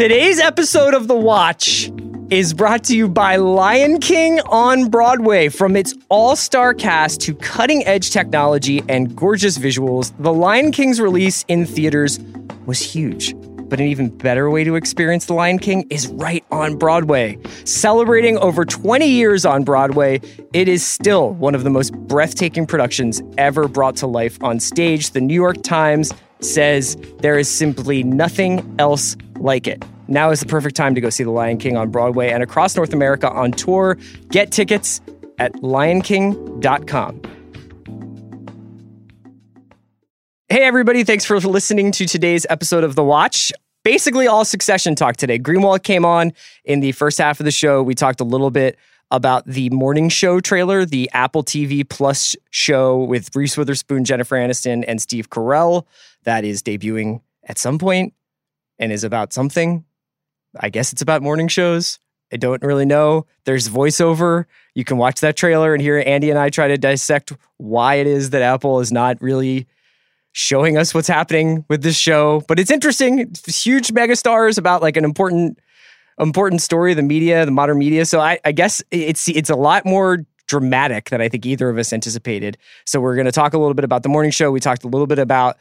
Today's episode of The Watch is brought to you by Lion King on Broadway. From its all star cast to cutting edge technology and gorgeous visuals, The Lion King's release in theaters was huge. But an even better way to experience The Lion King is right on Broadway. Celebrating over 20 years on Broadway, it is still one of the most breathtaking productions ever brought to life on stage. The New York Times says there is simply nothing else like it. Now is the perfect time to go see The Lion King on Broadway and across North America on tour. Get tickets at lionking.com. Hey, everybody. Thanks for listening to today's episode of The Watch. Basically, all succession talk today. Greenwald came on in the first half of the show. We talked a little bit about the morning show trailer, the Apple TV Plus show with Reese Witherspoon, Jennifer Aniston, and Steve Carell that is debuting at some point and is about something. I guess it's about morning shows. I don't really know. There's voiceover. You can watch that trailer and hear Andy and I try to dissect why it is that Apple is not really showing us what's happening with this show. But it's interesting. It's huge megastars about like an important important story of the media, the modern media. So I, I guess it's it's a lot more dramatic than I think either of us anticipated. So we're going to talk a little bit about the morning show. We talked a little bit about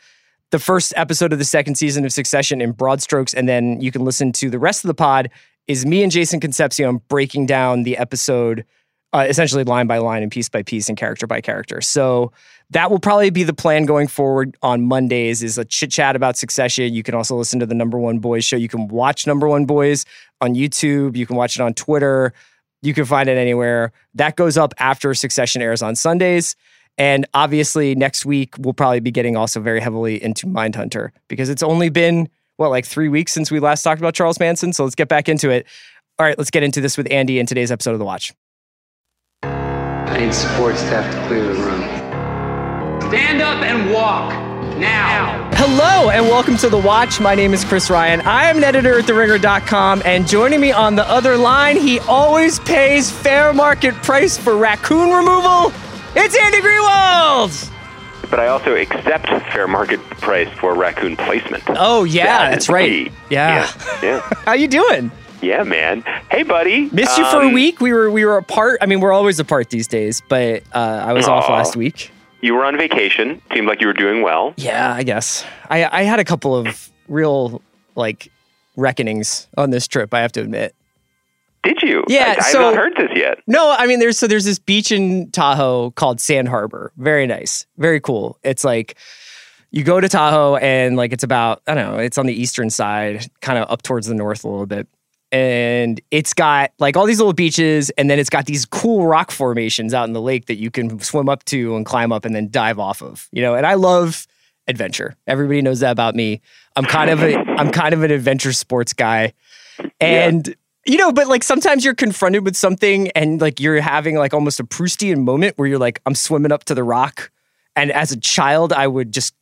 the first episode of the second season of Succession in broad strokes, and then you can listen to the rest of the pod. Is me and Jason Concepcion breaking down the episode uh, essentially line by line and piece by piece and character by character. So that will probably be the plan going forward on Mondays is a chit chat about Succession. You can also listen to the Number One Boys show. You can watch Number One Boys on YouTube. You can watch it on Twitter. You can find it anywhere. That goes up after Succession airs on Sundays. And obviously, next week, we'll probably be getting also very heavily into Mindhunter because it's only been, what, like three weeks since we last talked about Charles Manson. So let's get back into it. All right, let's get into this with Andy in today's episode of The Watch. I need support staff to clear the room. Stand up and walk. Now. Hello and welcome to The Watch. My name is Chris Ryan. I am an editor at TheRinger.com, and joining me on the other line, he always pays fair market price for raccoon removal. It's Andy Greenwald. But I also accept fair market price for raccoon placement. Oh yeah, That that's right. Yeah. Yeah. Yeah. How you doing? Yeah, man. Hey, buddy. Missed you for a Um, week. We were we were apart. I mean, we're always apart these days, but uh, I was off last week. You were on vacation. Seemed like you were doing well. Yeah, I guess. I I had a couple of real like reckonings on this trip. I have to admit. Did you? Yeah, I, so- have not heard this yet. No, I mean there's so there's this beach in Tahoe called Sand Harbor. Very nice. Very cool. It's like you go to Tahoe and like it's about I don't know, it's on the eastern side, kind of up towards the north a little bit. And it's got like all these little beaches and then it's got these cool rock formations out in the lake that you can swim up to and climb up and then dive off of. You know, and I love adventure. Everybody knows that about me. I'm kind of a I'm kind of an adventure sports guy. And you know, but like sometimes you're confronted with something and like you're having like almost a Proustian moment where you're like, I'm swimming up to the rock. And as a child, I would just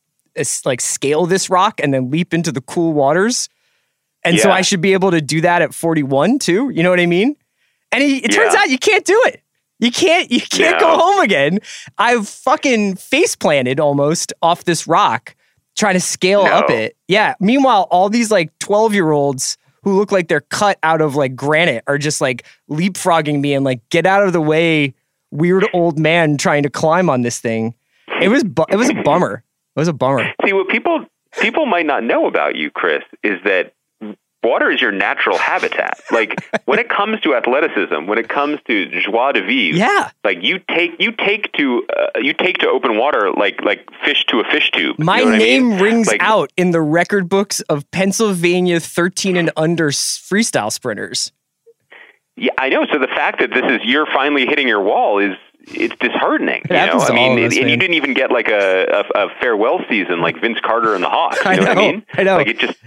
like scale this rock and then leap into the cool waters. And so I should be able to do that at 41 too. You know what I mean? And it, it turns Yeah. out you can't do it. You can't, you can't go home again. I've fucking face planted almost off this rock trying to scale No. up it. Yeah. Meanwhile, all these like 12 year olds who look like they're cut out of like granite are just like leapfrogging me and like get out of the way, weird old man trying to climb on this thing. It was bu- it was a bummer. It was a bummer. See, what people people might not know about you, Chris, is that water is your natural habitat. Like when it comes to athleticism, when it comes to joie de vivre, Yeah. like you take you take to uh, you take to open water like like fish to a fish tube. You My know what I name mean? rings Like, out in the record books of Pennsylvania 13 and under freestyle sprinters. Yeah, I know. So the fact that this is you're finally hitting your wall is it's disheartening. It you know, I mean, us, and you didn't even get like a, a, a farewell season like Vince Carter and the Hawks. You I know, what I mean? I know. Like it just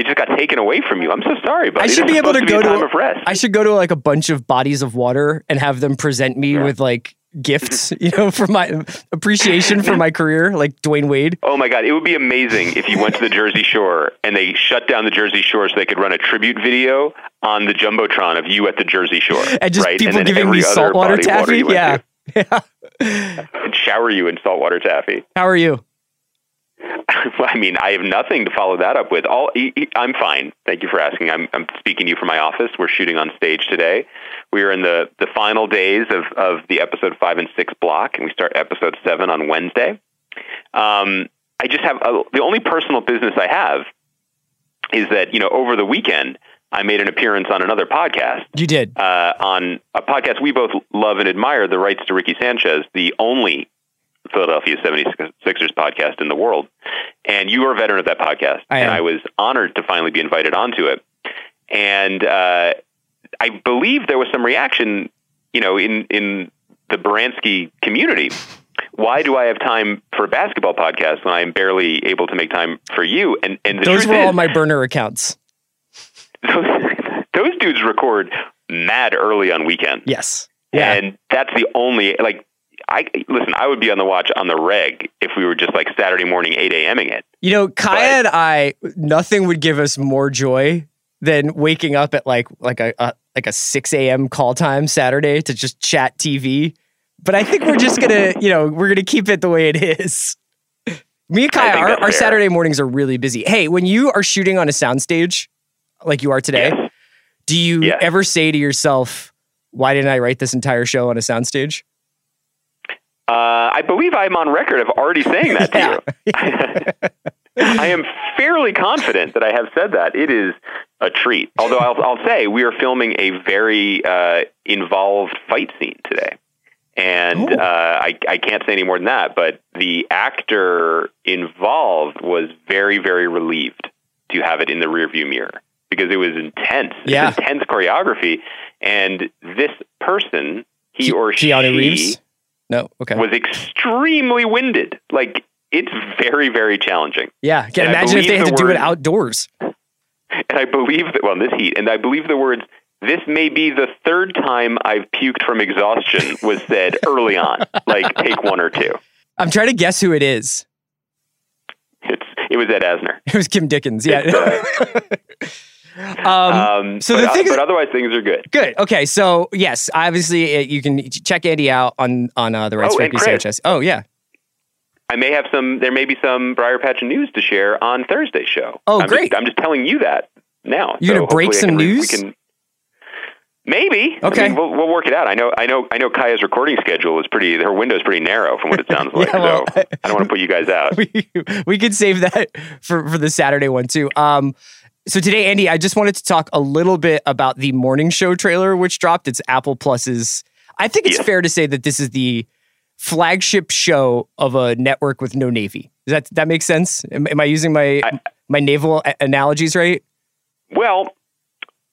it just got taken away from you. I'm so sorry, buddy. I should This be able to supposed go be a time to of rest. I should go to like a bunch of bodies of water and have them present me with like gifts, you know, for my appreciation for my career, like Dwyane Wade. Oh my God! It would be amazing if you went to the Jersey Shore and they shut down the Jersey Shore so they could run a tribute video on the jumbotron of you at the Jersey Shore, And just right? people giving me saltwater body of water taffy. went Yeah. and shower you in saltwater taffy. How are you? I mean, I have nothing to follow that up with. All I'm fine. Thank you for asking. I'm, I'm speaking to you from my office. We're shooting on stage today. We are in the, the final days of, of the episode five and six block, and we start episode seven on Wednesday. Um, I just have a, the only personal business I have is that you know over the weekend I made an appearance on another podcast You did. uh, on a podcast we both love and admire, The Rights to Ricky Sanchez, the only Philadelphia 76ers podcast in the world. And you are a veteran of that podcast. I and. I was honored to finally be invited onto it. And uh, I believe there was some reaction, you know, in, in the Baranski community. Why do I have time for a basketball podcast when I'm barely able to make time for you? And, and the Those were is, all my burner accounts. those, those dudes record mad early on weekends. Yes. Yeah. And that's the only like I listen. I would be on the watch on the reg if we were just like Saturday morning eight a.m.ing it. You know, Kaya and I, nothing would give us more joy than waking up at like like a, a like a six a.m. call time Saturday to just chat TV. But I think we're just gonna, you know, we're gonna keep it the way it is. Me and Kaya, our, our. Saturday mornings are really busy. Hey, when you are shooting on a soundstage, like you are today, Yes. do you Yes. ever say to yourself, "Why didn't I write this entire show on a soundstage?" Uh, I believe I'm on record of already saying that to you. I am fairly confident that I have said that. It is a treat. Although I'll, I'll say we are filming a very uh, involved fight scene today. And uh, I, I can't say any more than that, but the actor involved was very, very relieved to have it in the rearview mirror because it was intense. Yeah. intense choreography. And this person, he or she, Keanu Reeves? No. Okay. was extremely winded. Like it's very, very challenging. yeah. Can and imagine if they had to the do it outdoors. And I believe that well, in this heat, and I believe the words "This may be the third time I've puked from exhaustion" was said early on, like take one or two. I'm trying to guess who it is. It's it was Ed Asner. It was Kim Dickens. Yeah. um, Um, so but, the thing but is- otherwise things are good. good. Okay. So yes, obviously uh, you can check Andy out on on uh, the Rights Oh, for Chris. Sanchez. Oh yeah. I may have some. There may be some Briarpatch news to share on Thursday's show. Oh, I'm great. Just, I'm just telling you that now. You're gonna break some can news? We can, maybe. I Okay. mean, we'll, we'll work it out. I know. I know. I know. Kaya's recording schedule is pretty. Her window is pretty narrow, from what it sounds like. Yeah, well, so I don't want to put you guys out. we we could save that for for the Saturday one too. Um, so today, Andy, I just wanted to talk a little bit about the morning show trailer which dropped. It's Apple Plus's. I think it's Yes. fair to say that this is the flagship show of a network with no navy. Does that that make sense? Am, am I using my I- my naval a- analogies right? Well,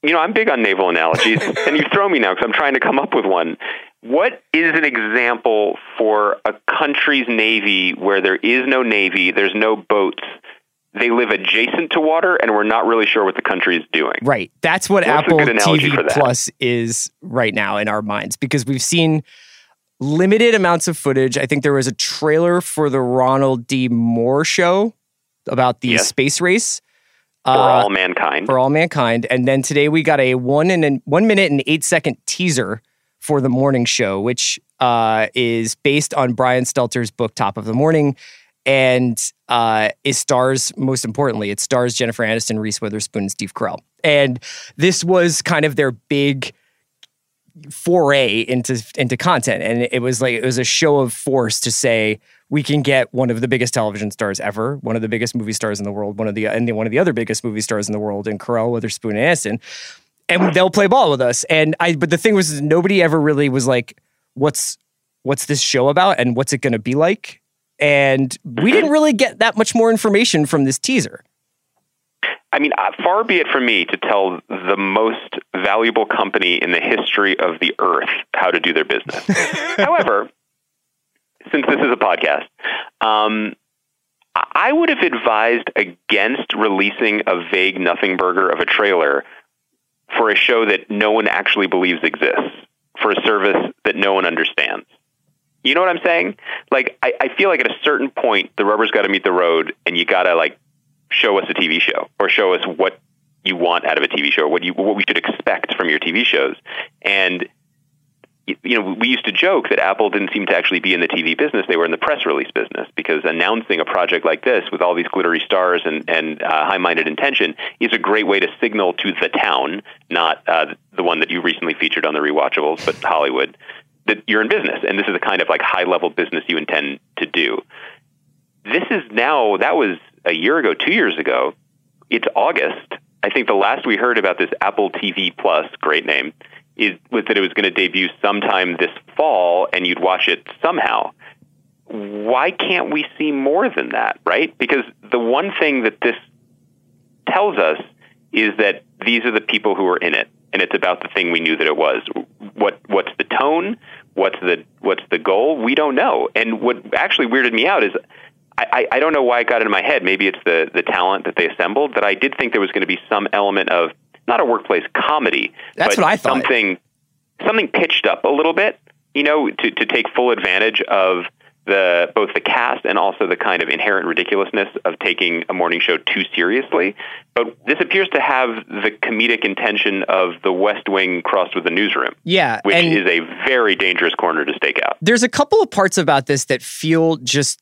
you know, I'm big on naval analogies, and you throw me now because I'm trying to come up with one. What is an example for a country's navy where there is no navy, there's no boats, they live adjacent to water, and we're not really sure what the country is doing? Right. That's what Apple good analogy for TV? Plus is right now in our minds because we've seen limited amounts of footage. I think there was a trailer for the Ronald D. Moore show about the Yes. space race For uh, all mankind. for all mankind, and then today we got a one and an, one minute and eight second teaser for the morning show, which uh, is based on Brian Stelter's book Top of the Morning. And uh, it stars, most importantly, it stars Jennifer Aniston, Reese Witherspoon, and Steve Carell. And this was kind of their big foray into into content. And it was like it was a show of force to say we can get one of the biggest television stars ever one of the biggest movie stars in the world one of the and one of the other biggest movie stars in the world and Carell Witherspoon and Aniston. And they'll play ball with us. And I but the thing was nobody ever really was like what's what's this show about and what's it going to be like and we didn't really get that much more information from this teaser I mean, uh, far be it from me to tell the most valuable company in the history of the earth how to do their business. However, since this is a podcast, um, I I would have advised against releasing a vague nothing burger of a trailer for a show that no one actually believes exists, for a service that no one understands. You know what I'm saying? Like, I, I feel like at a certain point, the rubber's got to meet the road, and you got to like show us a TV show or show us what you want out of a TV show, what you what we should expect from your TV shows. And you know, we used to joke that Apple didn't seem to actually be in the TV business; they were in the press release business because announcing a project like this with all these glittery stars and and uh, high-minded intention is a great way to signal to the town, not uh, the one that you recently featured on the rewatchables, but Hollywood, that you're in business and this is the kind of like high-level business you intend to do. This is now that was a year ago, two years ago. It's August. I think the last we heard about this Apple TV Plus, great name is was that it was going to debut sometime this fall, and you'd watch it somehow. Why can't we see more than that, right? Because the one thing that this tells us is that these are the people who are in it, and it's about the thing we knew that it was. What what's the tone? What's the what's the goal? We don't know. And what actually weirded me out is I, I don't know why it got into my head. Maybe it's the the talent that they assembled. That I did think there was going to be some element of not a workplace comedy. That's but what I thought. Something something pitched up a little bit, you know, to, to take full advantage of the both the cast and also the kind of inherent ridiculousness of taking a morning show too seriously. But this appears to have the comedic intention of the West Wing crossed with the newsroom. Yeah, which is a very dangerous corner to stake out. There's a couple of parts about this that feel just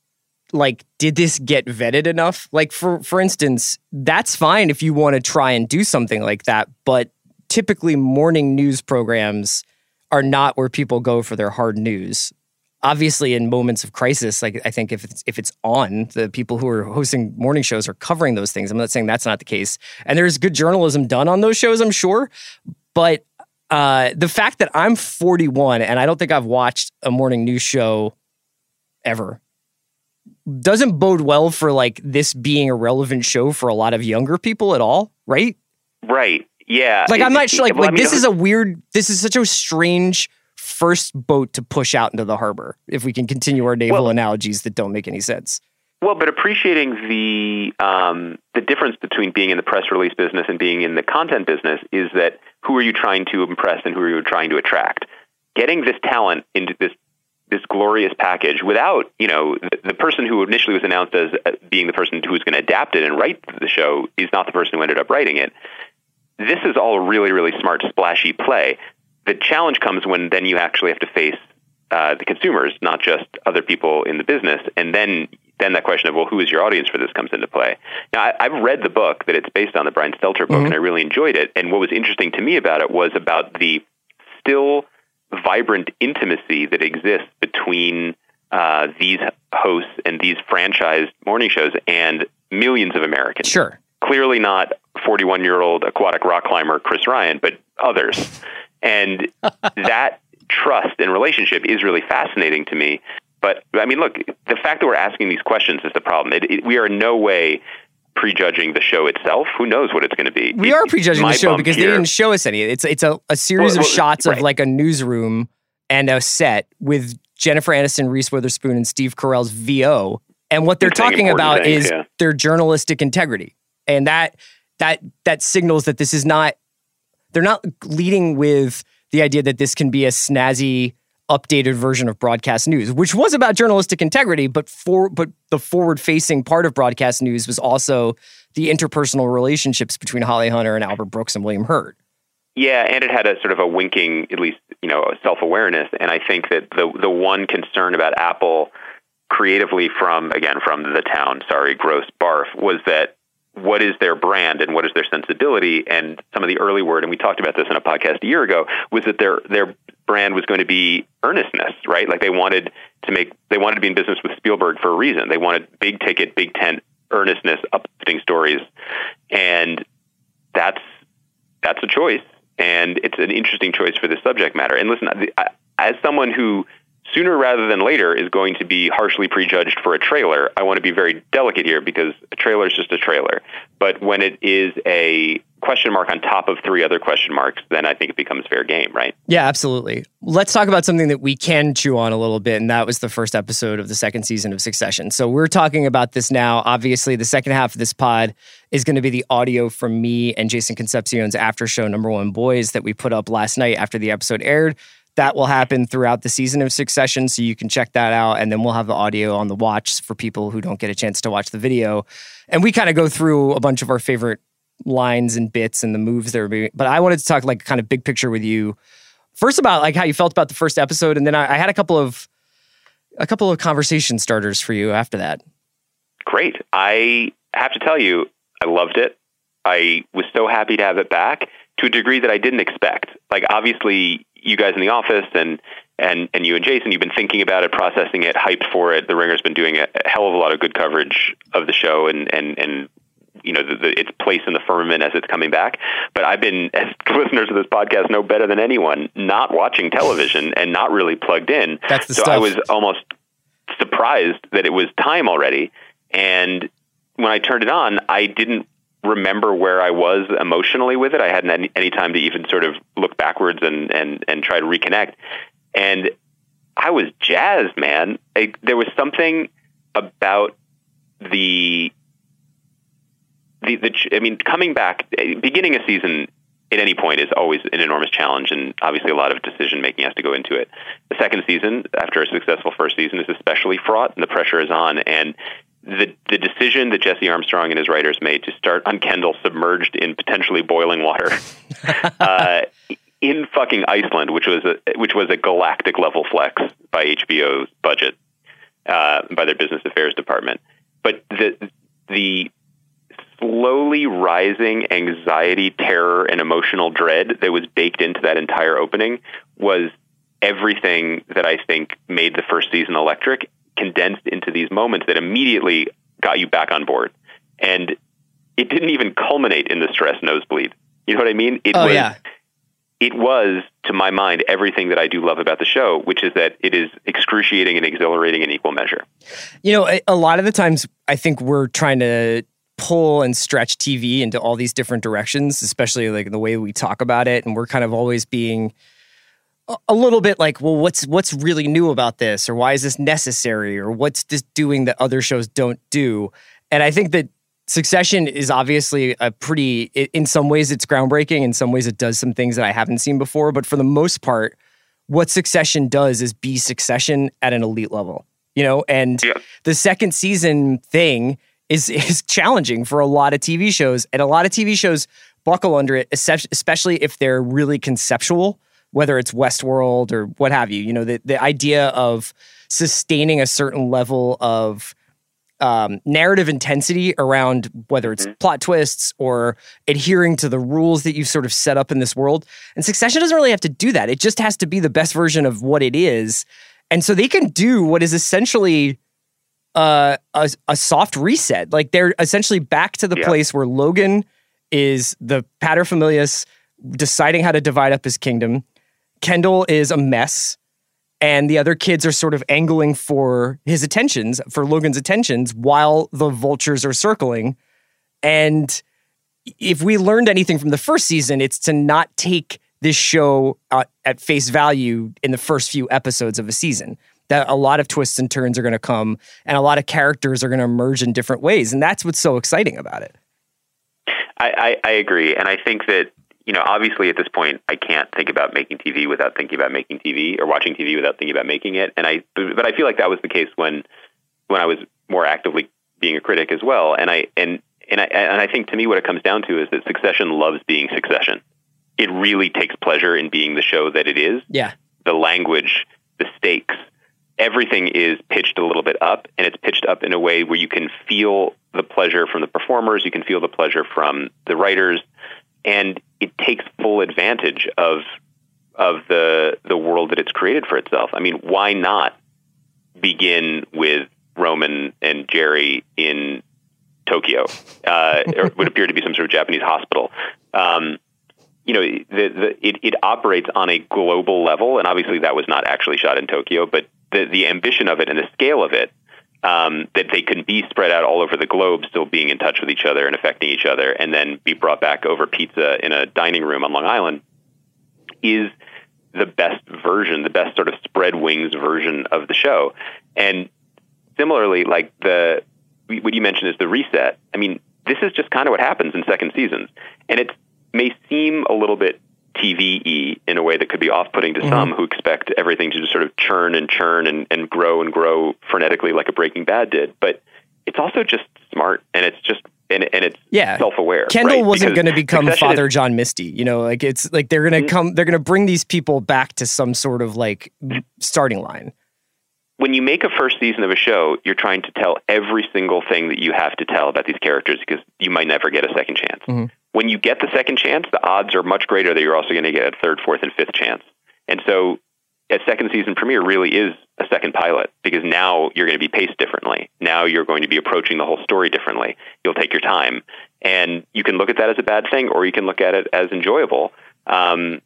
like did this get vetted enough? Like for for instance, that's fine if you want to try and do something like that, but typically morning news programs are not where people go for their hard news. Obviously, in moments of crisis, like I think if it's if it's on, the people who are hosting morning shows are covering those things. I'm not saying that's not the case, and there's good journalism done on those shows, I'm sure. But uh, the fact that I'm 41 and I don't think I've watched a morning news show ever doesn't bode well for like this being a relevant show for a lot of younger people at all, right? Right. Yeah. Like I'm not sure. Like, well, I like mean, this is a weird. This is such a strange first boat to push out into the harbor. If we can continue our naval Well- analogies that don't make any sense. Well, but appreciating the um, the difference between being in the press release business and being in the content business is that who are you trying to impress and who are you trying to attract? Getting this talent into this this glorious package without you know the, the person who initially was announced as uh, being the person who was going to adapt it and write the show is not the person who ended up writing it. This is all really really smart splashy play. The challenge comes when then you actually have to face uh, the consumers, not just other people in the business, and then then that question of well, who is your audience for this comes into play. Now, I, I've read the book that it's based on, the Brian Stelter book, and I really enjoyed it. And what was interesting to me about it was about the still vibrant intimacy that exists between uh, these hosts and these franchised morning shows and millions of Americans. Sure. Clearly not 41 year old aquatic rock climber Chris Ryan, but others. And that trust and relationship is really fascinating to me. But I mean, look, the fact that we're asking these questions is the problem. It, it, we are in no way prejudging the show itself. Who knows what it's going to be? We It- are prejudging the show because they didn't show us any. It's it's a, a series Well, of well, shots of like a newsroom and a set with Jennifer Aniston, Reese Witherspoon, and Steve Carell's VO. And what they're They're talking about things, is yeah. their journalistic integrity, and that that that signals that this is not. They're not leading with the idea that this can be a snazzy, updated version of broadcast news, which was about journalistic integrity, but for but the forward-facing part of broadcast news was also the interpersonal relationships between Holly Hunter and Albert Brooks and William Hurt. Yeah, and it had a sort of a winking, at least you know, self awareness. And I think that the the one concern about Apple, creatively from again from the town, sorry, gross barf, was that what is their brand and what is their sensibility? And some of the early word, and we talked about this in a podcast a year ago, was that their their brand was going to be earnestness, right? Like they wanted to make they wanted to be in business with Spielberg for a reason. They wanted big ticket, big tent earnestness, uplifting stories, and that's that's a choice, and it's an interesting choice for this subject matter. And listen, I- as someone who sooner rather than later is going to be harshly prejudged for a trailer, I want to be very delicate here because a trailer is just a trailer. But when it is a question mark on top of three other question marks, then I think it becomes fair game, right? Yeah, absolutely. Let's talk about something that we can chew on a little bit, and that was the first episode of the second season of Succession. So we're talking about this now. Obviously, the second half of this pod is going to be the audio from me and Jason Concepcion's after show number one boys that we put up last night after the episode aired. That will happen throughout the season of Succession, so you can check that out. And then we'll have the audio on the watch for people who don't get a chance to watch the video. And we kind of go through a bunch of our favorite lines and bits and the moves that being. But I wanted to talk like kind of big picture with you first about like how you felt about the first episode, and then I, I had a couple of a couple of conversation starters for you after that. Great. I have to tell you, I loved it. I was so happy to have it back to a degree that I didn't expect. Like obviously, you guys in the office and and and you and Jason, you've been thinking about it, processing it, hyped for it. The Ringer's been doing a hell of a lot of good coverage of the show and and and you know the, the, its place in the firmament as it's coming back. But I've been, as listeners of this podcast know better than anyone, not watching television and not really plugged in. That's the so stuff. I was almost surprised that it was time already. And when I turned it on, I didn't remember where I was emotionally with it. I hadn't had any time to even sort of look backwards and and and try to reconnect. And I was jazzed, man. I, there was something about the the the. I mean, coming back, beginning a season at any point is always an enormous challenge, and obviously a lot of decision making has to go into it. The second season, after a successful first season, is especially fraught, and the pressure is on. And the the decision that Jesse Armstrong and his writers made to start on Kendall submerged in potentially boiling water uh, in fucking Iceland, which was a which was a galactic level flex by HBO's budget, uh, by their business affairs department. But the the slowly rising anxiety, terror, and emotional dread that was baked into that entire opening was everything that I think made the first season electric condensed into these moments that immediately got you back on board. And it didn't even culminate in the stress nosebleed. You know what I mean? It oh was yeah, it was, to my mind, everything that I do love about the show, which is that it is excruciating and exhilarating in equal measure. you know, a, a lot of the times I think we're trying to pull and stretch TV into all these different directions, especially like the way we talk about it, and we're kind of always being a- little bit like, well, what's what's really new about this, or why is this necessary, or what's this doing that other shows don't do? And I think that Succession is obviously a pretty. In some ways, it's groundbreaking. In some ways, it does some things that I haven't seen before. But for the most part, what Succession does is be Succession at an elite level. You know, and Yeah. the second season thing is is challenging for a lot of TV shows, and a lot of TV shows buckle under it, especially if they're really conceptual, whether it's Westworld or what have you. You know, the the idea of sustaining a certain level of um, narrative intensity around whether it's plot twists or adhering to the rules that you've sort of set up in this world. And Succession doesn't really have to do that. It just has to be the best version of what it is. And so they can do what is essentially uh, a, a soft reset. Like they're essentially back to the Yeah. place where Logan is the paterfamilias deciding how to divide up his kingdom. Kendall is a mess. And the other kids are sort of angling for his attentions, for Logan's attentions, while the vultures are circling. And if we learned anything from the first season, it's to not take this show uh, at face value in the first few episodes of a season. That a lot of twists and turns are going to come, and a lot of characters are going to emerge in different ways, and that's what's so exciting about it. I, I, I agree, and I think that you know, obviously, at this point, I can't think about making TV without thinking about making TV, or watching TV without thinking about making it. And I, but I feel like that was the case when when I was more actively being a critic as well. And I and and I and I think to me, what it comes down to is that Succession loves being Succession. It really takes pleasure in being the show that it is. Yeah, the language, the stakes, everything is pitched a little bit up, and it's pitched up in a way where you can feel the pleasure from the performers, you can feel the pleasure from the writers, and full advantage of of the the world that it's created for itself. I mean, why not begin with Roman and Jerry in Tokyo? Uh, or would appear to be some sort of Japanese hospital. Um, you know, the, the, it, it operates on a global level, and obviously that was not actually shot in Tokyo, but the, the ambition of it and the scale of it, um, that they can be spread out all over the globe, still being in touch with each other and affecting each other, and then be brought back over pizza in a dining room on Long Island, is the best version, the best sort of spread wings version of the show. And similarly, like the what you mentioned is the reset. I mean, this is just kind of what happens in second seasons, and it may seem a little bit TV-y in a way that could be off-putting to some who expect everything to just sort of churn and churn and, and grow and grow frenetically like a Breaking Bad did. But it's also just smart, and it's just and and it's Yeah. self-aware. Kendall right? wasn't going to become Succession is- Father John Misty. You know, like it's like they're going to come, they're going to bring these people back to some sort of like starting line. when you make a first season of a show, you're trying to tell every single thing that you have to tell about these characters because you might never get a second chance. Mhm. When you get the second chance, the odds are much greater that you're also going to get a third, fourth, and fifth chance. And so, a second season premiere really is a second pilot because now you're going to be paced differently. Now you're going to be approaching the whole story differently. You'll take your time, and you can look at that as a bad thing, or you can look at it as enjoyable. Um,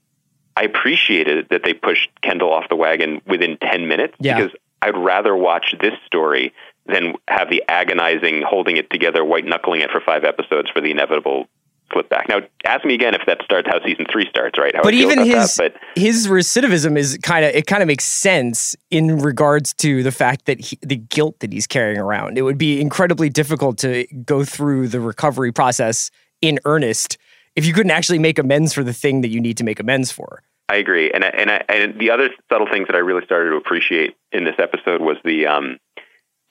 I appreciated that they pushed Kendall off the wagon within 10 minutes Yeah. because I'd rather watch this story than have the agonizing holding it together, white knuckling it for five episodes for the inevitable slip back. Now, ask me again if that starts how season three starts, right? How but even his that, but his recidivism is kind of it kind of makes sense in regards to the fact that he, the guilt that he's carrying around. It would be incredibly difficult to go through the recovery process in earnest if you couldn't actually make amends for the thing that you need to make amends for. I agree, and I- and I, and the other subtle things that I really started to appreciate in this episode was the um,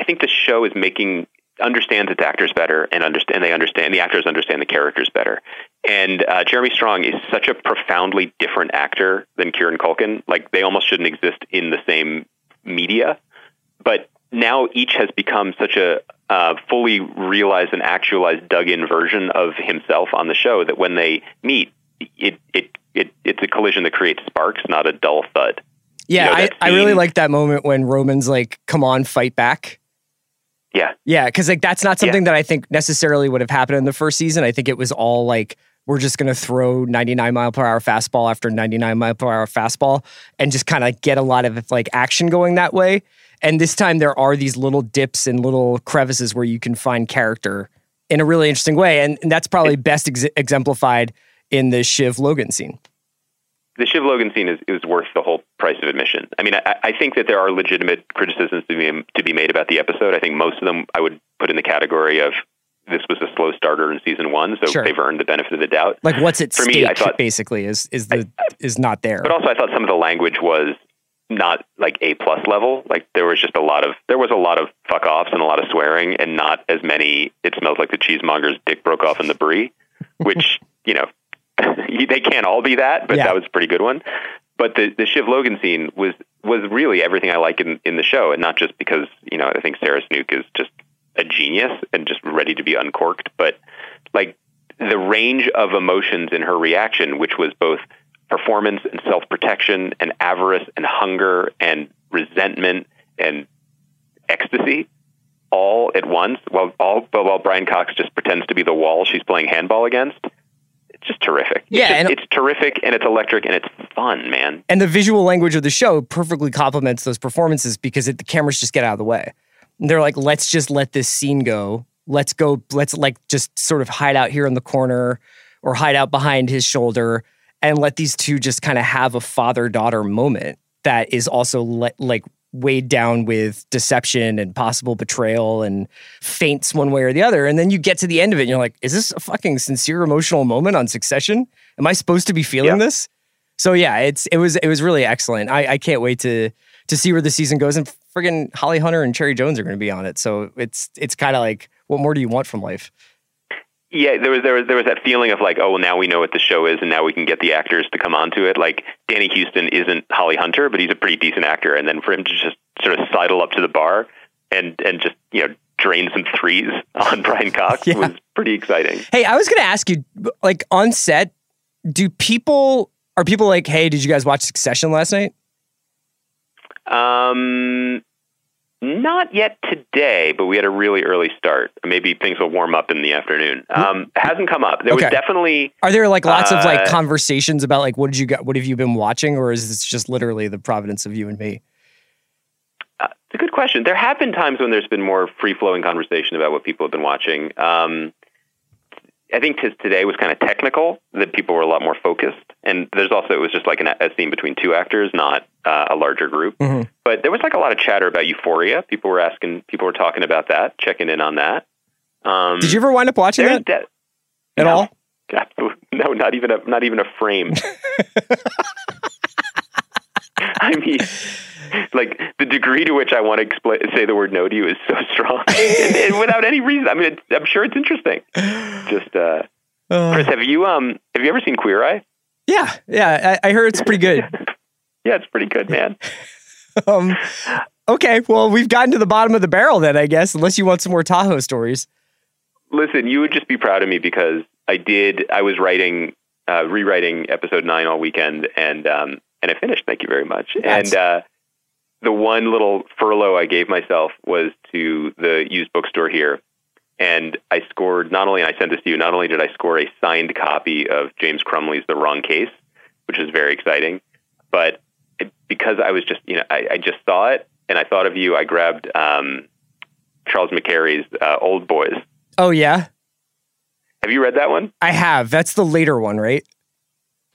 I think the show is making understands its actors better and understand they understand the actors understand the characters better. And uh, Jeremy Strong is such a profoundly different actor than Kieran Culkin. Like they almost shouldn't exist in the same media, but now each has become such a uh, fully realized and actualized, dug-in version of himself on the show that when they meet, it it it it's a collision that creates sparks, not a dull thud. Yeah, You know, I, I really like that moment when Roman's like, "Come on, fight back." Yeah, Yeah, because like that's not something that I think necessarily would have happened in the first season. I think it was all like we're just gonna throw 99 mile per hour fastball after 99 mile per hour fastball and just kind of get a lot of like action going that way. And this time there are these little dips and little crevices where you can find character in a really interesting way, and, and that's probably best ex- exemplified in the Shiv Logan scene. the Shiv Logan scene is, is worth the whole price of admission. I mean, I, I think that there are legitimate criticisms to be to be made about the episode. I think most of them I would put in the category of this was a slow starter in season one, so Sure. they've earned the benefit of the doubt. Like what's at For stake me, I thought- basically is is the is not there. But also, I thought some of the language was not like A plus level. Like there was just a lot of there was a lot of fuck offs and a lot of swearing, and not as many. It smells like the cheesemonger's dick broke off in the brie, which you know they can't all be that, but Yeah. that was a pretty good one. But the the Shiv Logan scene was was really everything I like in in the show, and not just because you know I think Sarah Snook is just a genius and just ready to be uncorked, but like the range of emotions in her reaction, which was both performance and self protection and avarice and hunger and resentment and ecstasy all at once while all while Brian Cox just pretends to be the wall she's playing handball against. Just terrific. Yeah, It's, just- it's terrific and it's electric and it's fun, man. and the visual language of the show perfectly complements those performances because it, the cameras just get out of the way. And they're like, let's just let this scene go. Let's go. Let's like just sort of hide out here in the corner or hide out behind his shoulder and let these two just kind of have a father daughter moment that is also le- like weighed down with deception and possible betrayal and feints one way or the other. And then you get to the end of it and you're like, is this a fucking sincere emotional moment on Succession? Am I supposed to be feeling Yeah. this? So yeah, it's it was it was really excellent. I, I can't wait to to see where the season goes. And friggin' Holly Hunter and Cherry Jones are going to be on it. So it's it's kind of like, what more do you want from life? Yeah, there was there was there was that feeling of like, oh, well, now we know what the show is, and now we can get the actors to come onto it. Like Danny Huston isn't Holly Hunter, but he's a pretty decent actor, and then for him to just sort of sidle up to the bar and and just you know drain some threes on Brian Cox Yeah. was pretty exciting. Hey, I was going to ask you, like on set, do people are people like, hey, did you guys watch Succession last night? Um, not yet today, but we had a really early start. Maybe things will warm up in the afternoon. Um, hasn't come up. There Okay. was definitely Are there like lots of like Uh, conversations about like what did you got? What have you been watching, or is this just literally the providence of you and me? Uh, it's a good question. There have been times when there's been more free flowing conversation about what people have been watching. Um, I think tis today was kind of technical, that people were a lot more focused. And there's also, it was just like an, a scene between two actors, not uh, a larger group. Mhm. But there was like a lot of chatter about Euphoria. People were asking, people were talking about that, checking in on that. Um, Did you ever wind up watching that de- at no. all? Absolutely. No, not even a not even a frame. I mean, like the degree to which I want to explain, say the word no to you is so strong, and, and without any reason. I mean, it's, I'm sure it's interesting. Just, uh, Chris, have you um have you ever seen Queer Eye? Yeah, yeah. I, I heard it's pretty good. Yeah, it's pretty good, man. um, okay, well, we've gotten to the bottom of the barrel then, I guess, unless you want some more Tahoe stories. Listen, you would just be proud of me because I did. I was writing, uh, rewriting episode nine all weekend, and um, and I finished. Thank you very much. Congrats. And uh, the one little furlough I gave myself was to the used bookstore here, and I scored. Not only and I sent this to you. Not only did I score a signed copy of James Crumley's The Wrong Case, which is very exciting, but because I was just you know I, I just saw it and I thought of you. I grabbed um, Charles McCarry's uh, Old Boys. Oh, yeah? Have you read that one? I have. That's the later one, right?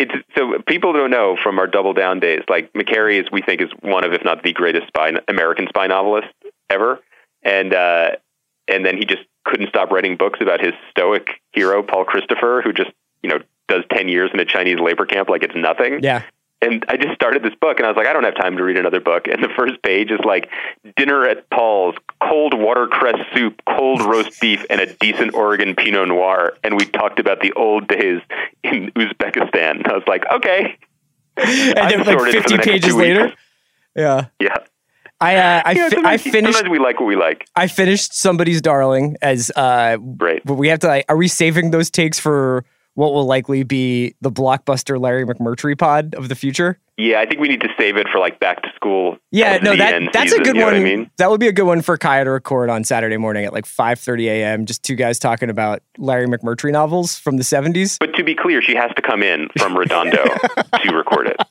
It's so people don't know from our double down days. Like McCarry is, we think, is one of, if not the greatest spy American spy novelist ever, and uh, and then he just couldn't stop writing books about his stoic hero Paul Christopher, who just you know does ten years in a Chinese labor camp like it's nothing. Yeah. And I just started this book, and I was like, I don't have time to read another book. And the first page is like dinner at Paul's, cold watercress soup, cold roast beef, and a decent Oregon Pinot Noir. And we talked about the old days in Uzbekistan. And I was like, okay. And then, like, sorted for the 50 pages weeks. later? Yeah. Yeah. I, uh, I, Yeah, fi- I finished. sometimes we like what we like. I finished somebody's darling as uh Right. but we have to like are we saving those takes for what will likely be the blockbuster Larry McMurtry pod of the future? Yeah, I think we need to save it for like back to school. Yeah, no, that that's season, a good you know one. I mean, That would be a good one for Kaya to record on Saturday morning at like 5:30 a.m. Just two guys talking about Larry McMurtry novels from the 70s. but to be clear, she has to come in from Redondo to record it.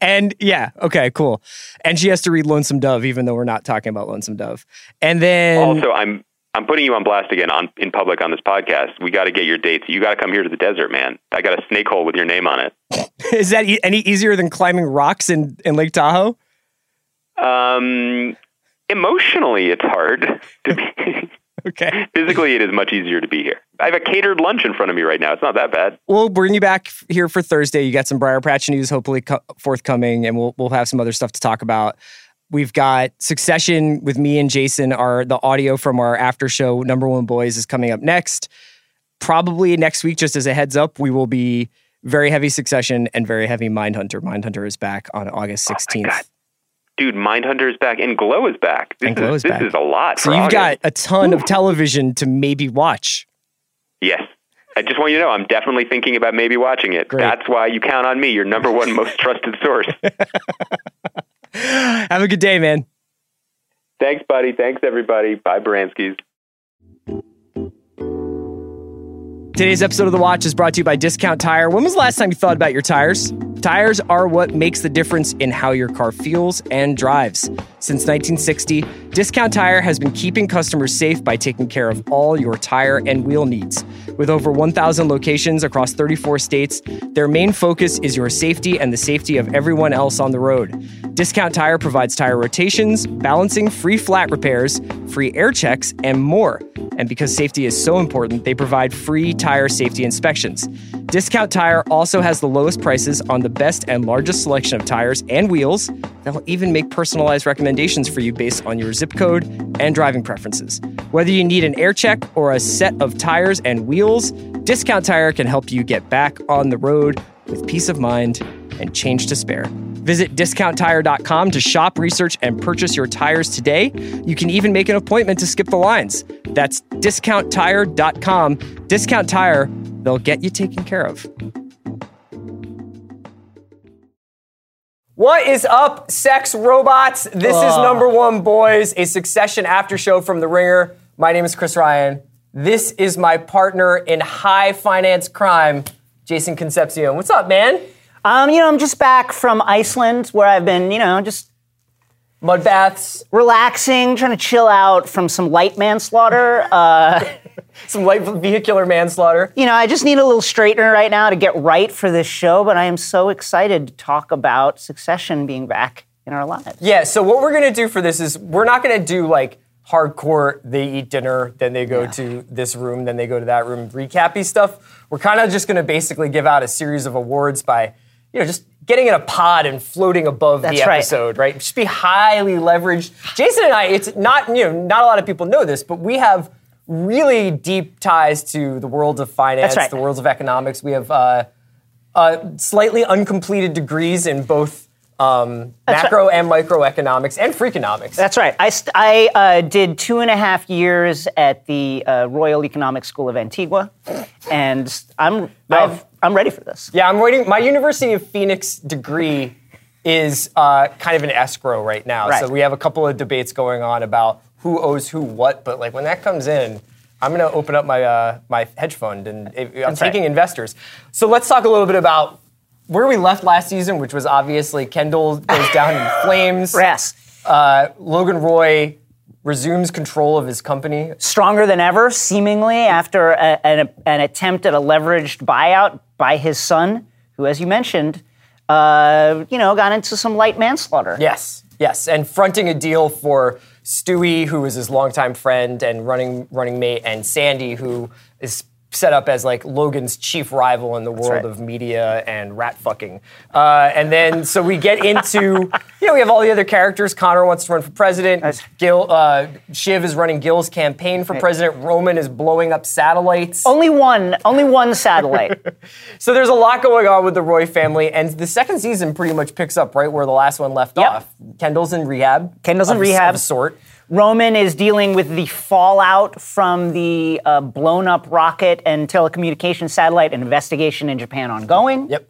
And yeah, okay, cool. And she has to read Lonesome Dove, even though we're not talking about Lonesome Dove. And then Also, I'm I'm putting you on blast again on in public on this podcast. We got to get your dates. You got to come here to the desert, man. I got a snake hole with your name on it. is that e- any easier than climbing rocks in, in Lake Tahoe? Um, emotionally, it's hard to be. Okay. Physically, it is much easier to be here. I have a catered lunch in front of me right now. It's not that bad. We'll bring you back here for Thursday. You got some Briarpatch news, hopefully co- forthcoming, and we'll we'll have some other stuff to talk about. We've got Succession with me and Jason. Our the audio from our after show Number One Boys is coming up next. Probably next week, just as a heads up, we will be very heavy Succession and very heavy Mindhunter. Mindhunter is back on August Oh sixteenth. God. Dude, Mindhunter is back and Glow is back. This And Glow is, is this back. is a lot. so you've August. got a ton of television to maybe watch. Yes. I just want you to know I'm definitely thinking about maybe watching it. Great. That's why you count on me, your number one most trusted source. Have a good day, man. Thanks, buddy. Thanks, everybody. Bye, Baranskis. Today's episode of The Watch is brought to you by Discount Tire. When was the last time you thought about your tires? Tires are what makes the difference in how your car feels and drives. Since 1960, Discount Tire has been keeping customers safe by taking care of all your tire and wheel needs. With over 1,000 locations across 34 states, their main focus is your safety and the safety of everyone else on the road. Discount Tire provides tire rotations, balancing, free flat repairs, free air checks, and more. And because safety is so important, they provide free tire safety inspections. Discount Tire also has the lowest prices on the best and largest selection of tires and wheels. They'll even make personalized recommendations for you based on your zip code and driving preferences. Whether you need an air check or a set of tires and wheels, Discount Tire can help you get back on the road with peace of mind and change to spare. Visit discounttire.com to shop, research, and purchase your tires today. You can even make an appointment to skip the lines. That's discounttire.com. Discount Tire, they'll get you taken care of. What is up, sex robots? This is number one, boys, a succession after show from The Ringer. My name is Chris Ryan. This is my partner in high finance crime, Jason Concepcion. What's up, man? Um, you know, I'm just back from Iceland where I've been, you know, just Mud baths, relaxing, trying to chill out from some light manslaughter. Uh, some light vehicular manslaughter. you know, I just need a little straightener right now to get right for this show, but I am so excited to talk about Succession being back in our lives. Yeah, so what we're gonna do for this is we're not gonna do like hardcore, they eat dinner, then they go to this room, then they go to that room, recappy stuff. We're kind of just gonna basically give out a series of awards by, you know, just getting in a pod and floating above That's the episode, right? Just be highly leveraged. Jason and I, it's not, you know, not a lot of people know this, but we have really deep ties to the world of finance, right. the world of economics. We have uh, uh, slightly uncompleted degrees in both um, macro and microeconomics and freakonomics. That's right. I, st- I uh, did two and a half years at the uh, Royal Economic School of Antigua, and I'm I've, I'm ready for this. Yeah, I'm waiting. My University of Phoenix degree is uh, kind of an escrow right now. Right. So we have a couple of debates going on about who owes who what. But like when that comes in, I'm going to open up my uh, my hedge fund and I'm That's right. taking investors. So let's talk a little bit about where we left last season, which was obviously Kendall goes down in flames. Yes, Uh, Logan Roy resumes control of his company. stronger than ever, seemingly after a, an, an attempt at a leveraged buyout by his son, who, as you mentioned, uh, you know, got into some light manslaughter. Yes, yes, and fronting a deal for Stewie, who is his longtime friend and running running mate, and Sandy, who is set up as like Logan's chief rival in the world right. of media and rat fucking. Uh, and then so we get into you know we have all the other characters. Connor wants to run for president. Gil uh, Shiv is running Gil's campaign for president. Roman is blowing up satellites. Only one, only one satellite. So there's a lot going on with the Roy family, and the second season pretty much picks up right where the last one left Yep. off. Kendall's in rehab. Kendall's in of rehab. of sort. Roman is dealing with the fallout from the uh, blown up rocket and telecommunications satellite and investigation in Japan ongoing. Yep.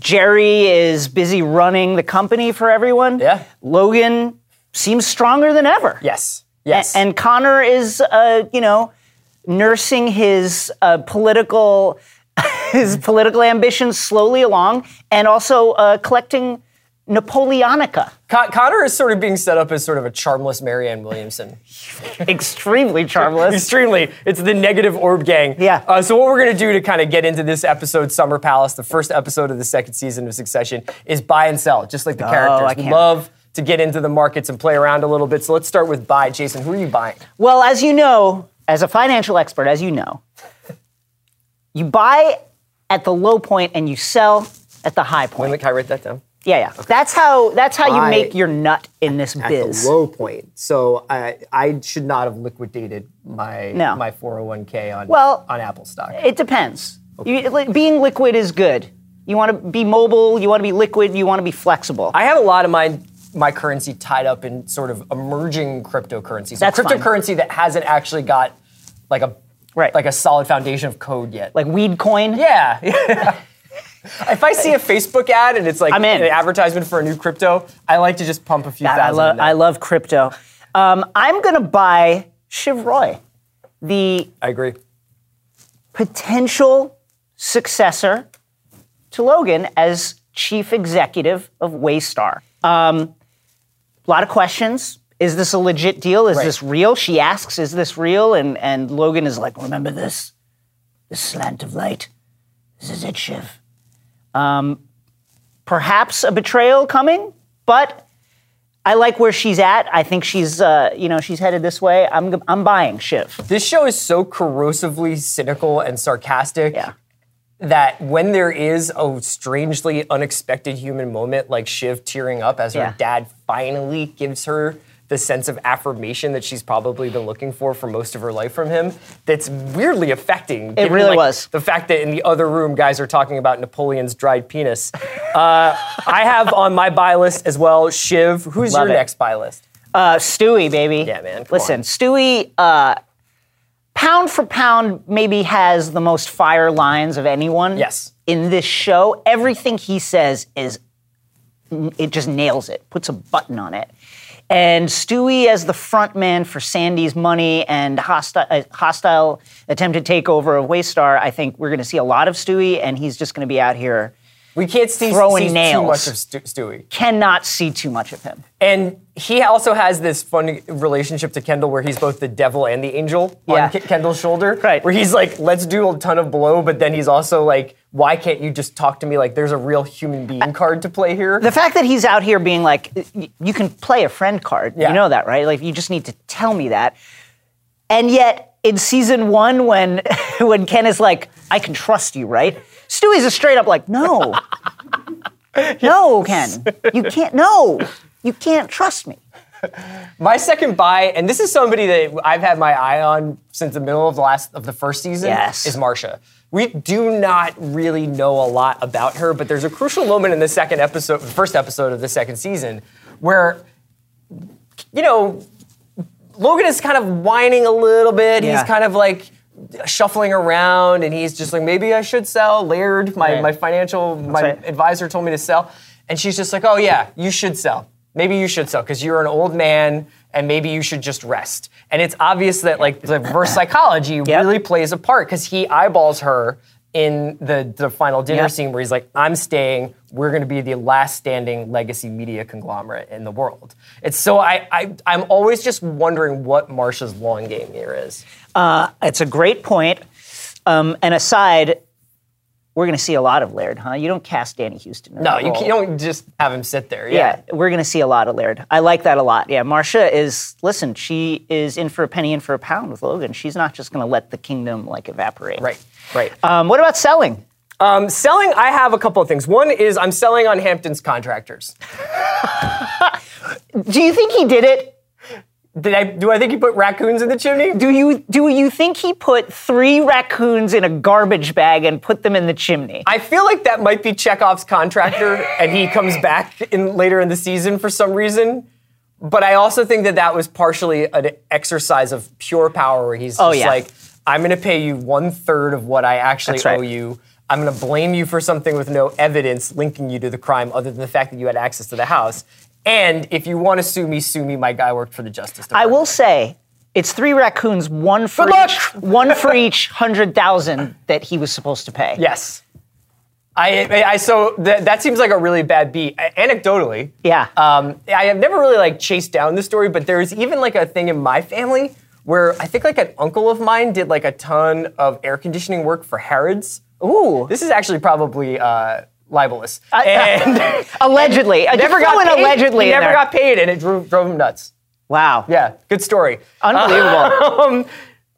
Jerry is busy running the company for everyone. Yeah. Logan seems stronger than ever. Yes. Yes. And Connor is, uh, you know, nursing his uh, political his political ambitions slowly along, and also uh, collecting Napoleonica. Con- Connor is sort of being set up as sort of a charmless Marianne Williamson. Extremely charmless. Extremely. It's the negative orb gang. Yeah. Uh, so what we're going to do to kind of get into this episode, Summer Palace, the first episode of the second season of Succession, is buy and sell, just like the I characters. We love to get into the markets and play around a little bit. So let's start with buy. Jason, who are you buying? Well, as you know, as a financial expert, as you know, you buy at the low point and you sell at the high point. Can I write that down? Yeah, yeah. That's how that's how you make your nut in this at biz. the low point. So I I should not have liquidated my No. my 401k on Well, on Apple stock. It depends. You, li- being liquid is good. You want to be mobile. You want to be liquid. You want to be flexible. I have a lot of my my currency tied up in sort of emerging cryptocurrencies. So That's fine. cryptocurrency that hasn't actually got like a Right. like a solid foundation of code yet. like weed coin. yeah. if I see a Facebook ad and it's like I'm in. an advertisement for a new crypto, I like to just pump a few I thousand. in there. I love crypto. Um, I'm gonna buy Shiv Roy, the I agree. potential successor to Logan as chief executive of Waystar. Um, a lot of questions. Is this a legit deal? Is Right. this real? She asks, "Is this real?" And and Logan is like, "Remember this, this slant of light. This is it, Shiv." Um, perhaps a betrayal coming, but I like where she's at. I think she's, uh, you know, she's headed this way. I'm I'm buying Shiv. This show is so corrosively cynical and sarcastic Yeah. that when there is a strangely unexpected human moment like Shiv tearing up as Yeah. her dad finally gives her the sense of affirmation that she's probably been looking for for most of her life from him, that's weirdly affecting. given, really like, was. The fact that in the other room, guys are talking about Napoleon's dried penis. Uh, I have on my buy list as well Shiv. Who's Love your it. next buy list? Uh, Stewie, baby. Yeah, man, Listen, on. Stewie, uh, pound for pound, maybe has the most fire lines of anyone. Yes. In this show, everything he says is, it just nails it, puts a button on it. And Stewie, as the front man for Sandy's money and hostile, uh, hostile attempted takeover of Waystar, I think we're going to see a lot of Stewie, and he's just going to be out here. We can't see, Throwing see too much of Stu- Stewie. Cannot see too much of him. And he also has this fun relationship to Kendall where he's both the devil and the angel Yeah. on K- Kendall's shoulder. Right. Where he's like, let's do a ton of blow, but then he's also like, why can't you just talk to me like there's a real human being card to play here? The fact that he's out here being like, you can play a friend card. Yeah. You know that, right? Like, you just need to tell me that. And yet, in season one when when Ken is like, I can trust you, right? Stewie's a straight up like, no. no, Ken. You can't no. You can't trust me. My second buy, and this is somebody that I've had my eye on since the middle of the last of the first season, Yes. is Marcia. We do not really know a lot about her, but there's a crucial moment in the second episode, the first episode of the second season, where, you know, Logan is kind of whining a little bit. Yeah. He's kind of like shuffling around, and he's just like, maybe I should sell. Laird, my, Right. my financial, my right. advisor told me to sell. And she's just like, oh, yeah, you should sell. Maybe you should sell because you're an old man and maybe you should just rest. And it's obvious that like the reverse psychology Yep. really plays a part because he eyeballs her in the, the final dinner scene where he's like, I'm staying. We're going to be the last standing legacy media conglomerate in the world. It's so I, I I'm always just wondering what Marcia's long game here is. Uh, It's a great point. Um, and aside, we're going to see a lot of Laird, huh? You don't cast Danny Huston. No, you, you don't just have him sit there. Yeah, we're going to see a lot of Laird. I like that a lot. Yeah, Marcia is, listen, she is in for a penny, in for a pound with Logan. She's not just going to let the kingdom like evaporate. Right. Right. Um, what about selling? Um, selling, I have a couple of things. One is I'm selling on Hampton's contractors. Do you think he did it? Did I do I think he put raccoons in the chimney? Do you do you think he put three raccoons in a garbage bag and put them in the chimney? I feel like that might be Chekhov's contractor, and he comes back in later in the season for some reason. But I also think that that was partially an exercise of pure power, where he's oh, just Oh, yeah. like, "I'm going to pay you one third of what I actually right. owe you. I'm going to blame you for something with no evidence linking you to the crime, other than the fact that you had access to the house. And if you want to sue me, sue me. My guy worked for the Justice Department. I will say, it's three raccoons, one for each, one for each hundred thousand that he was supposed to pay. Yes. I, I so that that seems like a really bad beat. Anecdotally, Yeah. Um, I have never really like chased down the story, but there's even like a thing in my family where I think like an uncle of mine did like a ton of air conditioning work for Harrods. Ooh. This is actually probably uh, libelous. and allegedly. I never got paid. allegedly. He never there. got paid, and it drove, drove him nuts. Wow. Yeah, good story. Unbelievable. Um,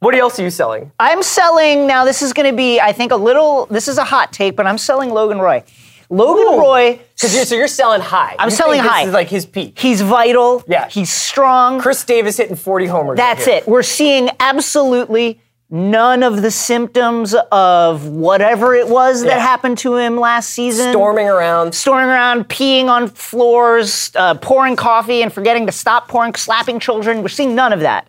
what else are you selling? I'm selling now. This is going to be, I think, a little. This is a hot take, but I'm selling Logan Roy. Logan Roy. You're, so you're selling high. I'm You selling high. This is like his peak. He's vital. Yeah. He's strong. Chris Davis hitting 40 homers. That's it. We're seeing absolutely none of the symptoms of whatever it was that happened to him last season. Storming around. Storming around, peeing on floors, uh, pouring coffee, and forgetting to stop pouring, slapping children. We're seeing none of that.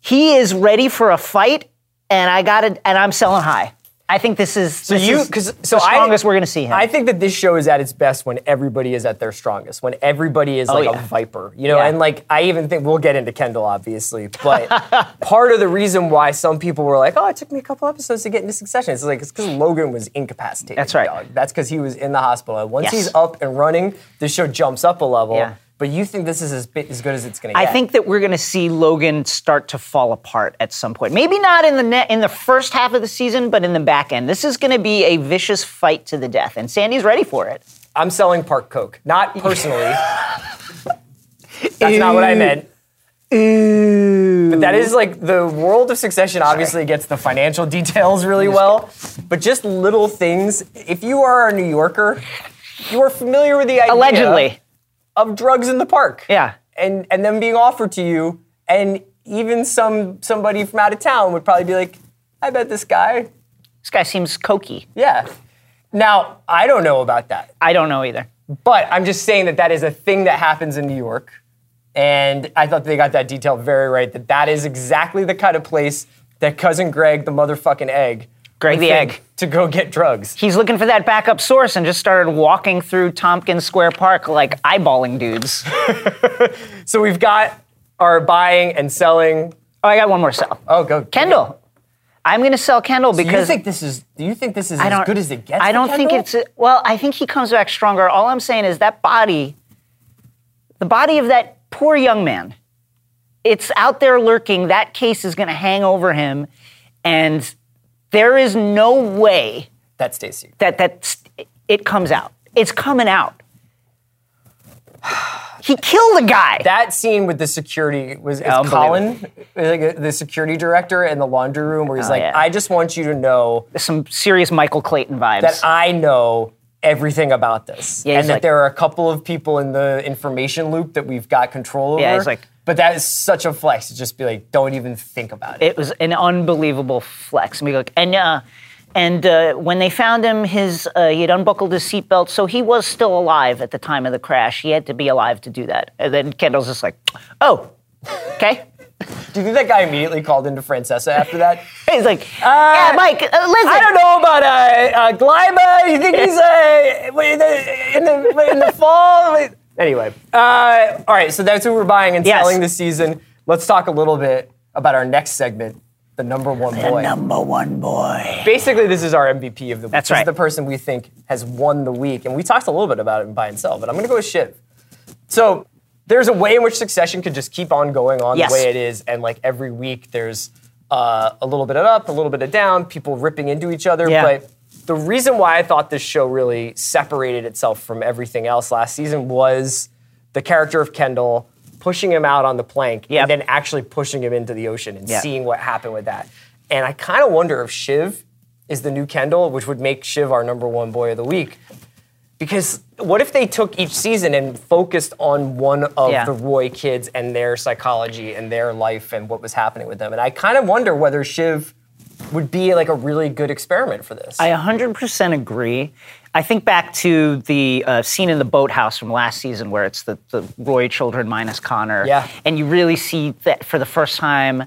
He is ready for a fight, and I got it. And I'm selling high. I think this is So this you, because so the I- strongest we're going to see him. I think that this show is at its best when everybody is at their strongest, when everybody is oh, like Oh, yeah. a viper, you know. Yeah. And like I even think we'll get into Kendall, obviously, but part of the reason why some people were like, "Oh, it took me a couple episodes to get into Succession," it's like it's because Logan was incapacitated. That's right. dog. That's because he was in the hospital. And once Yes. he's up and running, the show jumps up a level. Yeah. But you think this is as, bit, as good as it's going to get. I get? think that we're going to see Logan start to fall apart at some point. Maybe not in the net, in the first half of the season, but in the back end. This is going to be a vicious fight to the death, and Sandy's ready for it. I'm selling Park Coke, not personally. That's not what I meant. But that is like the world of Succession obviously gets the financial details really well, but just little things. If you are a New Yorker, you are familiar with the idea Allegedly, of drugs in the park. Yeah. And and them being offered to you, and even some somebody from out of town would probably be like, I bet this guy. this guy seems cokey. Yeah. Now, I don't know about that. I don't know either. But I'm just saying that that is a thing that happens in New York. And I thought they got that detail very right that that is exactly the kind of place that cousin Greg, the motherfucking egg, Greg the egg. to go get drugs. He's looking for that backup source and just started walking through Tompkins Square Park like eyeballing dudes. So we've got our buying and selling. Oh, I got one more sell. Oh, go Kendall. I'm going to sell Kendall Do you because think this is? Do you think this is I as good as it gets? I don't think it's well. I think he comes back stronger. All I'm saying is that body, the body of that poor young man, it's out there lurking. That case is going to hang over him, and there is no way that Stacy. that that it comes out. It's coming out. He killed a guy. that scene with the security was Colin, like, uh, the security director in the laundry room, where he's Oh, like, yeah. "I just want you to know Some serious Michael Clayton vibes. that I know everything about this, Yeah, and that like- there are a couple of people in the information loop that we've got control over." Yeah, he's like- but that is such a flex to just be like, "Don't even think about it." it was an unbelievable flex. And we go, and uh, and uh, when they found him, his uh, he had unbuckled his seatbelt, so he was still alive at the time of the crash. He had to be alive to do that. And then Kendall's just like, oh, okay. Do you think that guy immediately called into Francesa after that? He's like, yeah, Mike, uh, listen. I don't know about uh, uh, Gleyber. You think he's uh, in, the, in, the, in the fall? Anyway, uh, all right. So that's who we're buying and Yes. selling this season. Let's talk a little bit about our next segment, the number one boy. The number one boy. Basically, this is our MVP of the week. That's This right. is the person we think has won the week, and we talked a little bit about it in buy and sell. But I'm going to go with Shiv. So there's a way in which Succession could just keep on going on Yes. the way it is, and like every week there's uh, a little bit of up, a little bit of down, people ripping into each other. Yeah. But the reason why I thought this show really separated itself from everything else last season was the character of Kendall pushing him out on the plank Yep. and then actually pushing him into the ocean and Yeah. seeing what happened with that. And I kind of wonder if Shiv is the new Kendall, which would make Shiv our number one boy of the week. Because what if they took each season and focused on one of Yeah. the Roy kids and their psychology and their life and what was happening with them? And I kind of wonder whether Shiv would be like a really good experiment for this. I 100% agree. I think back to the uh, scene in the boathouse from last season where it's the, the Roy children minus Connor. Yeah. And you really see that for the first time,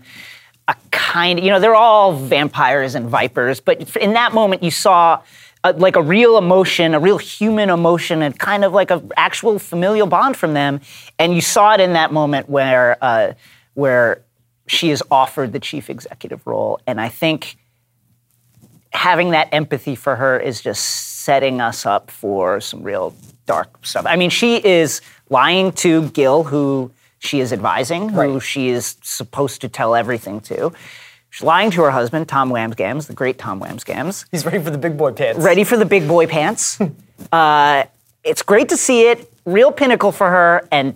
a kind you know, they're all vampires and vipers, but in that moment you saw uh like a real emotion, a real human emotion, and kind of like an actual familial bond from them. And you saw it in that moment where, uh, where she is offered the chief executive role. And I think having that empathy for her is just setting us up for some real dark stuff. I mean, she is lying to Gil, who she is advising, who Right. she is supposed to tell everything to. She's lying to her husband, Tom Wambsgans, the great Tom Wambsgans, He's ready for the big boy pants. ready for the big boy pants. uh, it's great to see it. Real pinnacle for her, and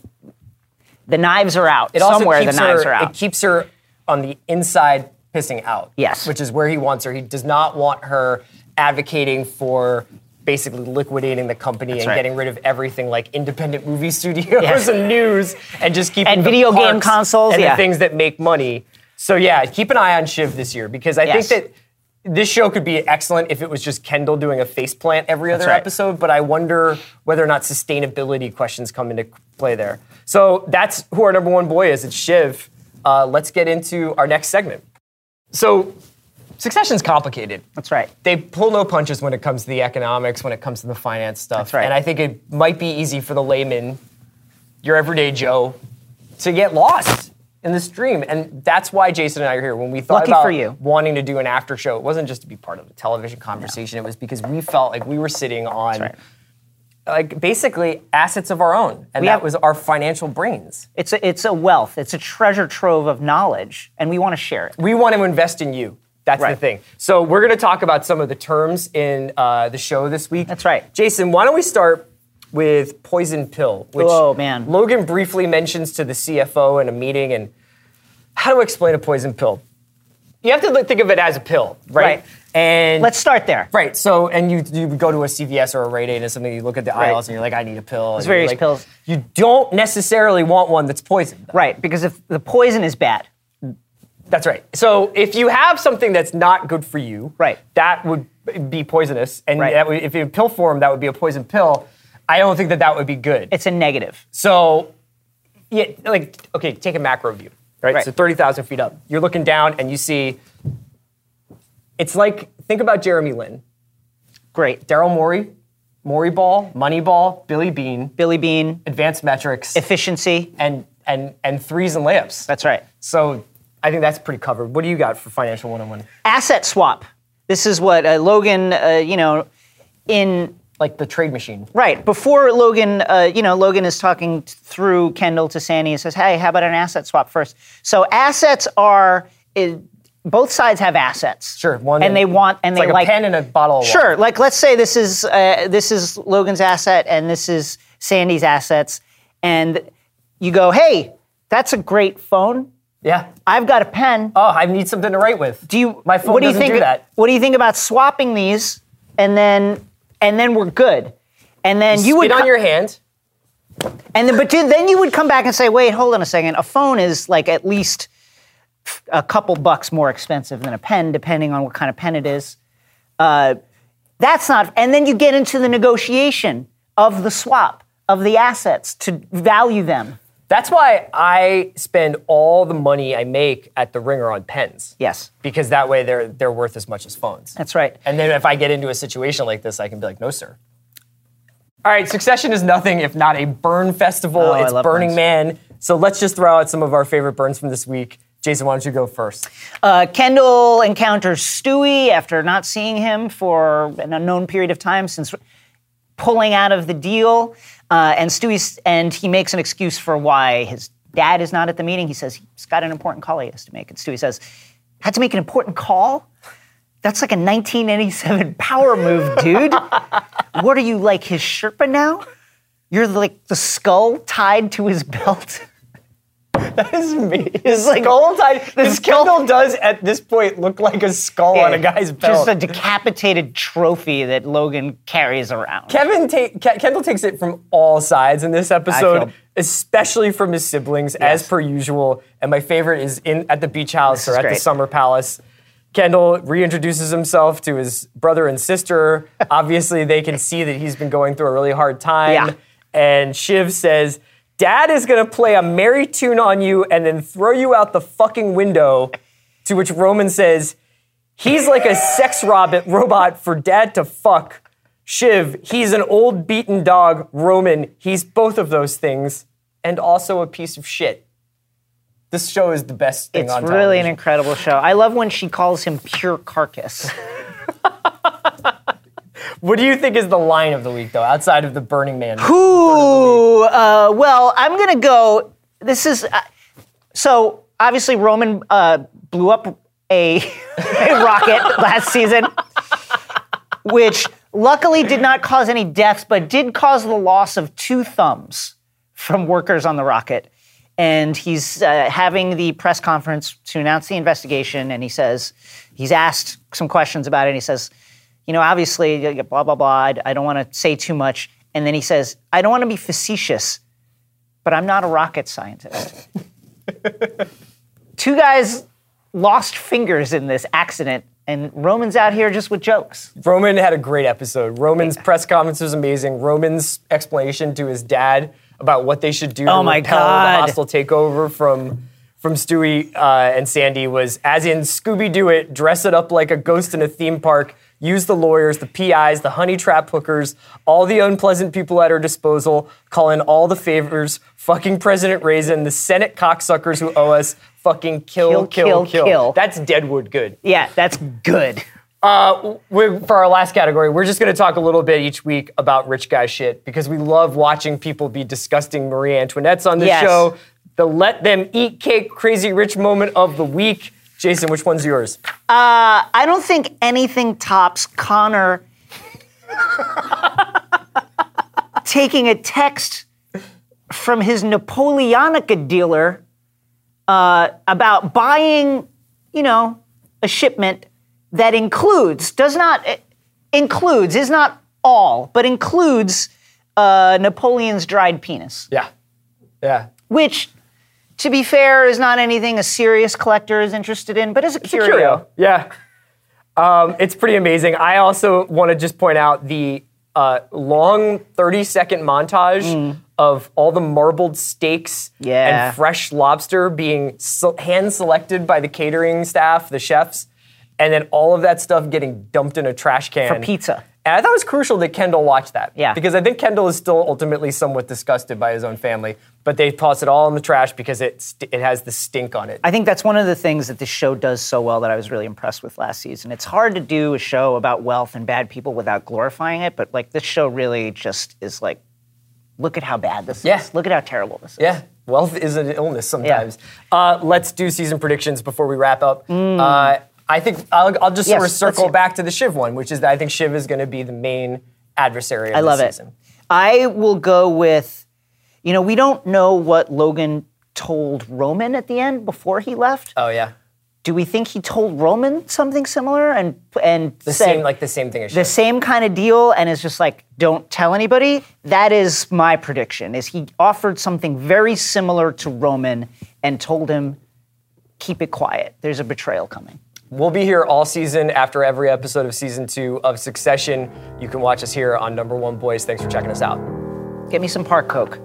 the knives are out. It also Somewhere the knives her, are out. It keeps her on the inside pissing out. Yes. Which is where he wants her. He does not want her advocating for basically liquidating the company and right. getting rid of everything like independent movie studios Yes. and news and just keeping And the video game consoles, and yeah. the things that make money. So yeah, keep an eye on Shiv this year because I Yes. think that this show could be excellent if it was just Kendall doing a face plant every other right. episode, but I wonder whether or not sustainability questions come into play there. So that's who our number one boy is. It's Shiv. Uh, let's get into our next segment. So, Succession's complicated. That's right. They pull no punches when it comes to the economics, when it comes to the finance stuff. That's right. And I think it might be easy for the layman, your everyday Joe, to get lost in the stream. And that's why Jason and I are here. When we thought Lucky about wanting to do an after show, it wasn't just to be part of the television conversation. It was because we felt like we were sitting on right. like basically assets of our own. And We that have- was our financial brains. It's a, it's a wealth. It's a treasure trove of knowledge, and we want to share it. we want to invest in you. That's the thing. So we're going to talk about some of the terms in uh, the show this week. That's right. Jason, why don't we start with poison pill, which Oh, man. Logan briefly mentions to the CFO in a meeting. And how to explain a poison pill? You have to think of it as a pill, right? Right. And Let's start there. Right. So, and you you go to a CVS or a Rite Aid or something. You look at the Right. aisles and you're like, I need a pill. you're various like- pills. You don't necessarily want one that's poisoned. Right, because if the poison is bad, That's right. So if you have something that's not good for you, Right. that would be poisonous, and Right. that would, if in pill form, that would be a poison pill. I don't think that that would be good. it's a negative. so, yeah, like okay, take a macro view, right? Right. So thirty thousand feet up, you're looking down and you see. It's like think about Jeremy Lin, Great. Daryl Morey, Morey Ball, Moneyball, Billy Beane, Billy Beane, advanced metrics, efficiency. and and and threes and layups. That's right. So I think that's pretty covered. What do you got for financial one-on-one? Asset swap. This is what uh, Logan, uh, you know, in Like the trade machine. right before Logan, uh, you know, Logan is talking through Kendall to Sandy and says, "Hey, how about an asset swap first? So assets are. uh, both sides have assets. Sure, one and they want and they like a pen and a bottle. Sure, like let's say this is uh, this is Logan's asset and this is Sandy's assets, and you go, "Hey, that's a great phone. Yeah. I've got a pen. Oh, I need something to write with. Do you? My phone what do you doesn't think? do that. What do you think about swapping these, and then and then we're good, and then you, would Spit on co- your hand. and then but then then you would come back and say, wait, hold on a second. A phone is like at least a couple bucks more expensive than a pen, depending on what kind of pen it is. Uh, that's not. And then you get into the negotiation of the swap of the assets to value them. That's why I spend all the money I make at the ringer on pens. Yes, Because that way they're they're worth as much as phones. that's right. And then if I get into a situation like this, I can be like, no, sir. All right, Succession is nothing if not a burn festival. Oh, it's Burning burns. Man. So let's just throw out some of our favorite burns from this week. Jason, why don't you go first? Uh, Kendall encounters Stewie after not seeing him for an unknown period of time since pulling out of the deal. Uh, and Stewie's and he makes an excuse for why his dad is not at the meeting. He says he's got an important call he has to make. And Stewie says, "Had to make an important call? That's like a 1987 power move, dude. what are you like his Sherpa now? You're like the skull tied to his belt." That is me. It's like- skull tied. This skull- Kendall does at this point look like a skull on a guy's belt. Just a decapitated trophy that Logan carries around. Kevin ta- Ke- Kendall takes it from all sides in this episode, especially from his siblings, as per usual. And my favorite is in at the beach house or is at the summer palace. Kendall reintroduces himself to his brother and sister. Obviously, they can see that he's been going through a really hard time. Yeah. And Shiv says, Dad is gonna play a merry tune on you and then throw you out the fucking window. To which Roman says, He's like a sex robot, robot for dad to fuck. Shiv, he's an old beaten dog. Roman, he's both of those things and also a piece of shit. This show is the best thing It's on really an incredible show. I love when she calls him pure carcass. What do you think is the line of the week, though, outside of the Burning Man? Ooh, uh, well, I'm gonna go. This is uh, so obviously Roman uh, blew up a, a rocket last season, which luckily did not cause any deaths, but did cause the loss of two thumbs from workers on the rocket. And he's uh, having the press conference to announce the investigation, and he says he's asked some questions about it. And he says, you know, obviously, blah blah blah. I I don't want to say too much. And then he says, I don't want to be facetious, but I'm not a rocket scientist. Two guys lost fingers in this accident, and Roman's out here just with jokes. Roman had a great episode. Roman's press conference was amazing. Roman's explanation to his dad about what they should do Oh to my repel God. the hostile takeover from from Stewie uh, and Sandy was as in Scooby Doo it, dress it up like a ghost in a theme park, use the lawyers, the PIs, the honey trap hookers, all the unpleasant people at her disposal, call in all the favors, fucking President Raisin, the Senate cocksuckers who owe us, fucking kill, Kill, kill, kill, kill. That's Deadwood good. Yeah, that's good. Uh, we for our last category, we're just going to talk a little bit each week about rich guy shit because we love watching people be disgusting Marie Antoinettes on this Yes. show. The let them eat cake crazy rich moment of the week. Jason, which one's yours? I don't think anything tops Connor taking a text from his Napoleonica dealer uh, about buying, you know, a shipment that includes, does not, eh, includes, is not all, but includes uh, Napoleon's dried penis, Yeah. Yeah. which, to be fair, is not anything a serious collector is interested in, but is a curio. Yeah. Um, it's pretty amazing. I also want to just point out the uh, long 30 second montage of all the marbled steaks Mm. Yeah. and fresh lobster being hand selected by the catering staff, the chefs, and then all of that stuff getting dumped in a trash can. For pizza. And I thought it was crucial that Kendall watched that. Yeah. Because I think Kendall is still ultimately somewhat disgusted by his own family, but they toss it all in the trash because it, st- it has the stink on it. I think that's one of the things that this show does so well that I was really impressed with last season. It's hard to do a show about wealth and bad people without glorifying it, but like this show really just is like, look at how bad this Yeah. is. Look at how terrible this is. Yeah, wealth is an illness sometimes. Uh, let's do season predictions before we wrap up. Uh, I think I'll, I'll just sort Mm. Of circle back to the Shiv one, which is that I think Shiv is going to be the main adversary of I love it. I will go with You know, we don't know what Logan told Roman at the end before he left. Oh yeah. Do we think he told Roman something similar and and The said same like the same thing as the same kind of deal and is just like don't tell anybody? That is my prediction. Is he offered something very similar to Roman and told him keep it quiet. There's a betrayal coming. We'll be here all season after every episode of season two of Succession. You can watch us here on Number One Boys. Thanks for checking us out. Get me some Park Coke.